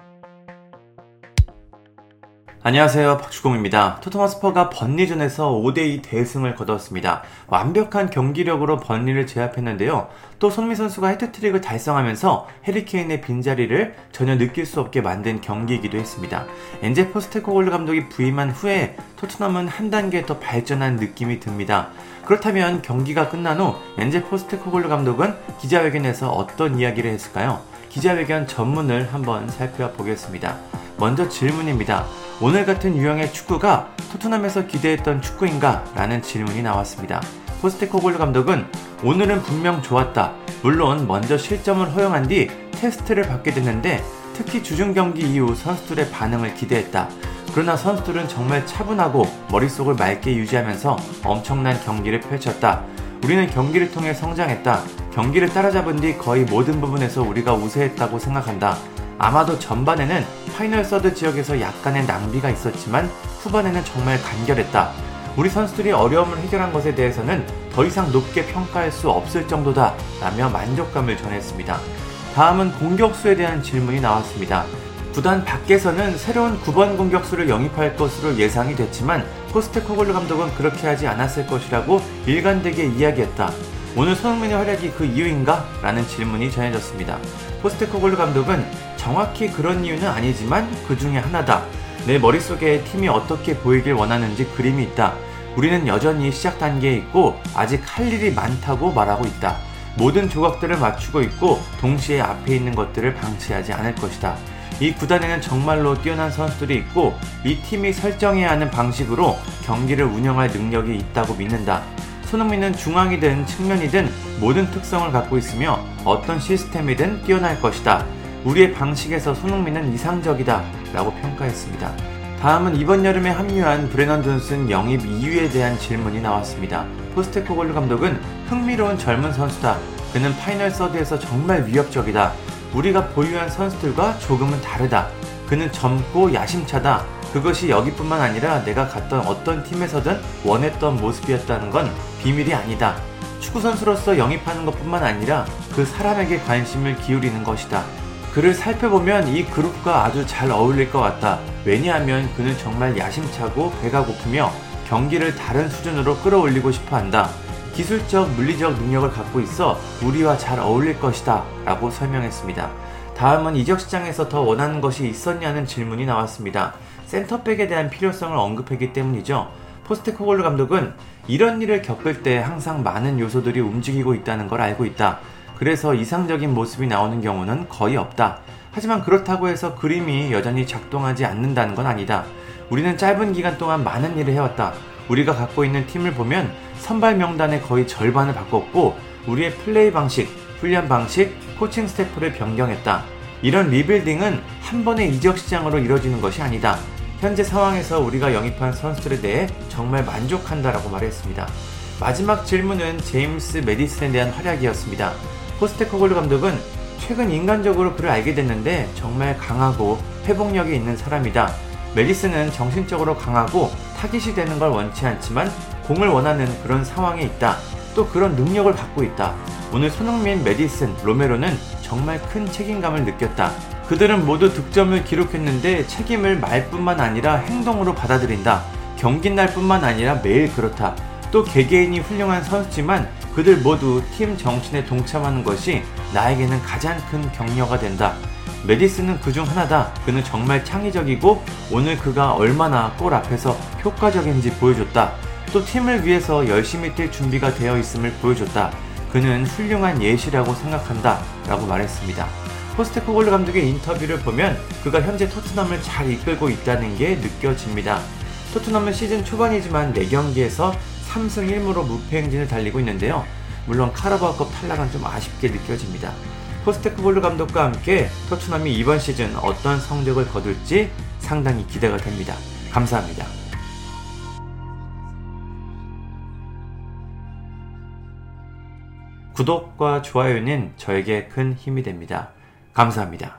Thank you. 안녕하세요 박주공입니다. 토트넘 스퍼가 번리전에서 5대2 대승을 거뒀습니다. 완벽한 경기력으로 번리를 제압했는데요. 또 손흥민 선수가 해트트릭을 달성하면서 해리케인의 빈자리를 전혀 느낄 수 없게 만든 경기이기도 했습니다. 엔제 포스테코글루 감독이 부임한 후에 토트넘은 한 단계 더 발전한 느낌이 듭니다. 그렇다면 경기가 끝난 후 엔제 포스테코글루 감독은 기자회견에서 어떤 이야기를 했을까요? 기자회견 전문을 한번 살펴보겠습니다. 먼저 질문입니다. 오늘 같은 유형의 축구가 토트넘에서 기대했던 축구인가? 라는 질문이 나왔습니다. 포스테코글루 감독은 오늘은 분명 좋았다. 물론 먼저 실점을 허용한 뒤 테스트를 받게 됐는데 특히 주중 경기 이후 선수들의 반응을 기대했다. 그러나 선수들은 정말 차분하고 머릿속을 맑게 유지하면서 엄청난 경기를 펼쳤다. 우리는 경기를 통해 성장했다. 경기를 따라잡은 뒤 거의 모든 부분에서 우리가 우세했다고 생각한다. 아마도 전반에는 final third 지역에서 약간의 낭비가 있었지만 후반에는 정말 간결했다. 우리 선수들이 어려움을 해결한 것에 대해서는 더 이상 높게 평가할 수 없을 정도다. 라며 만족감을 전했습니다. 다음은 공격수에 대한 질문이 나왔습니다. 구단 밖에서는 새로운 9번 공격수를 영입할 것으로 예상이 됐지만 포스테코글루 감독은 그렇게 하지 않았을 것이라고 일관되게 이야기했다. 오늘 손흥민의 활약이 그 이유인가? 라는 질문이 전해졌습니다. 포스테코글루 감독은 정확히 그런 이유는 아니지만 그 중에 하나다. 내 머릿속에 팀이 어떻게 보이길 원하는지 그림이 있다. 우리는 여전히 시작 단계에 있고 아직 할 일이 많다고 말하고 있다. 모든 조각들을 맞추고 있고 동시에 앞에 있는 것들을 방치하지 않을 것이다. 이 구단에는 정말로 뛰어난 선수들이 있고 이 팀이 설정해야 하는 방식으로 경기를 운영할 능력이 있다고 믿는다. 손흥민은 중앙이든 측면이든 모든 특성을 갖고 있으며 어떤 시스템이든 뛰어날 것이다. 우리의 방식에서 손흥민은 이상적이다 라고 평가했습니다. 다음은 이번 여름에 합류한 브레넌 존슨 영입 이유에 대한 질문이 나왔습니다. 포스테코글루 감독은 흥미로운 젊은 선수다. 그는 final third에서 정말 위협적이다. 우리가 보유한 선수들과 조금은 다르다. 그는 젊고 야심차다. 그것이 여기뿐만 아니라 내가 갔던 어떤 팀에서든 원했던 모습이었다는 건 비밀이 아니다. 축구선수로서 영입하는 것뿐만 아니라 그 사람에게 관심을 기울이는 것이다. 그를 살펴보면 이 그룹과 아주 잘 어울릴 것 같다. 왜냐하면 그는 정말 야심차고 배가 고프며 경기를 다른 수준으로 끌어올리고 싶어 한다. 기술적, 물리적 능력을 갖고 있어 우리와 잘 어울릴 것이다. 라고 설명했습니다. 다음은 이적 시장에서 더 원하는 것이 있었냐는 질문이 나왔습니다. 센터백에 대한 필요성을 언급했기 때문이죠. 포스테코글루 감독은 이런 일을 겪을 때 항상 많은 요소들이 움직이고 있다는 걸 알고 있다. 그래서 이상적인 모습이 나오는 경우는 거의 없다. 하지만 그렇다고 해서 그림이 여전히 작동하지 않는다는 건 아니다. 우리는 짧은 기간 동안 많은 일을 해왔다. 우리가 갖고 있는 팀을 보면 선발 명단의 거의 절반을 바꿨고 우리의 플레이 방식, 훈련 방식, 코칭 스태프를 변경했다. 이런 리빌딩은 한 번의 이적 시장으로 이뤄지는 것이 아니다. 현재 상황에서 우리가 영입한 선수들에 대해 정말 만족한다라고 말했습니다. 마지막 질문은 제임스 메디슨에 대한 활약이었습니다. 포스테코글루 감독은 최근 인간적으로 그를 알게 됐는데 정말 강하고 회복력이 있는 사람이다. 메디슨은 정신적으로 강하고 타깃이 되는 걸 원치 않지만 공을 원하는 그런 상황에 있다. 또 그런 능력을 갖고 있다. 오늘 손흥민, 메디슨, 로메로는 정말 큰 책임감을 느꼈다. 그들은 모두 득점을 기록했는데 책임을 말뿐만 아니라 행동으로 받아들인다. 경기 날뿐만 아니라 매일 그렇다. 또 개개인이 훌륭한 선수지만 그들 모두 팀 정신에 동참하는 것이 나에게는 가장 큰 격려가 된다. 메디슨은 그중 하나다. 그는 정말 창의적이고 오늘 그가 얼마나 골 앞에서 효과적인지 보여줬다. 또 팀을 위해서 열심히 뛸 준비가 되어 있음을 보여줬다. 그는 훌륭한 예시라고 생각한다. 라고 말했습니다. 포스테코글루 감독의 인터뷰를 보면 그가 현재 토트넘을 잘 이끌고 있다는 게 느껴집니다. 토트넘은 시즌 초반이지만 4경기에서 3승 1무로 무패 행진을 달리고 있는데요. 물론 카라바오컵 탈락은 좀 아쉽게 느껴집니다. 포스테크볼루 감독과 함께 토트넘이 이번 시즌 어떤 성적을 거둘지 상당히 기대가 됩니다. 감사합니다. 구독과 좋아요는 저에게 큰 힘이 됩니다. 감사합니다.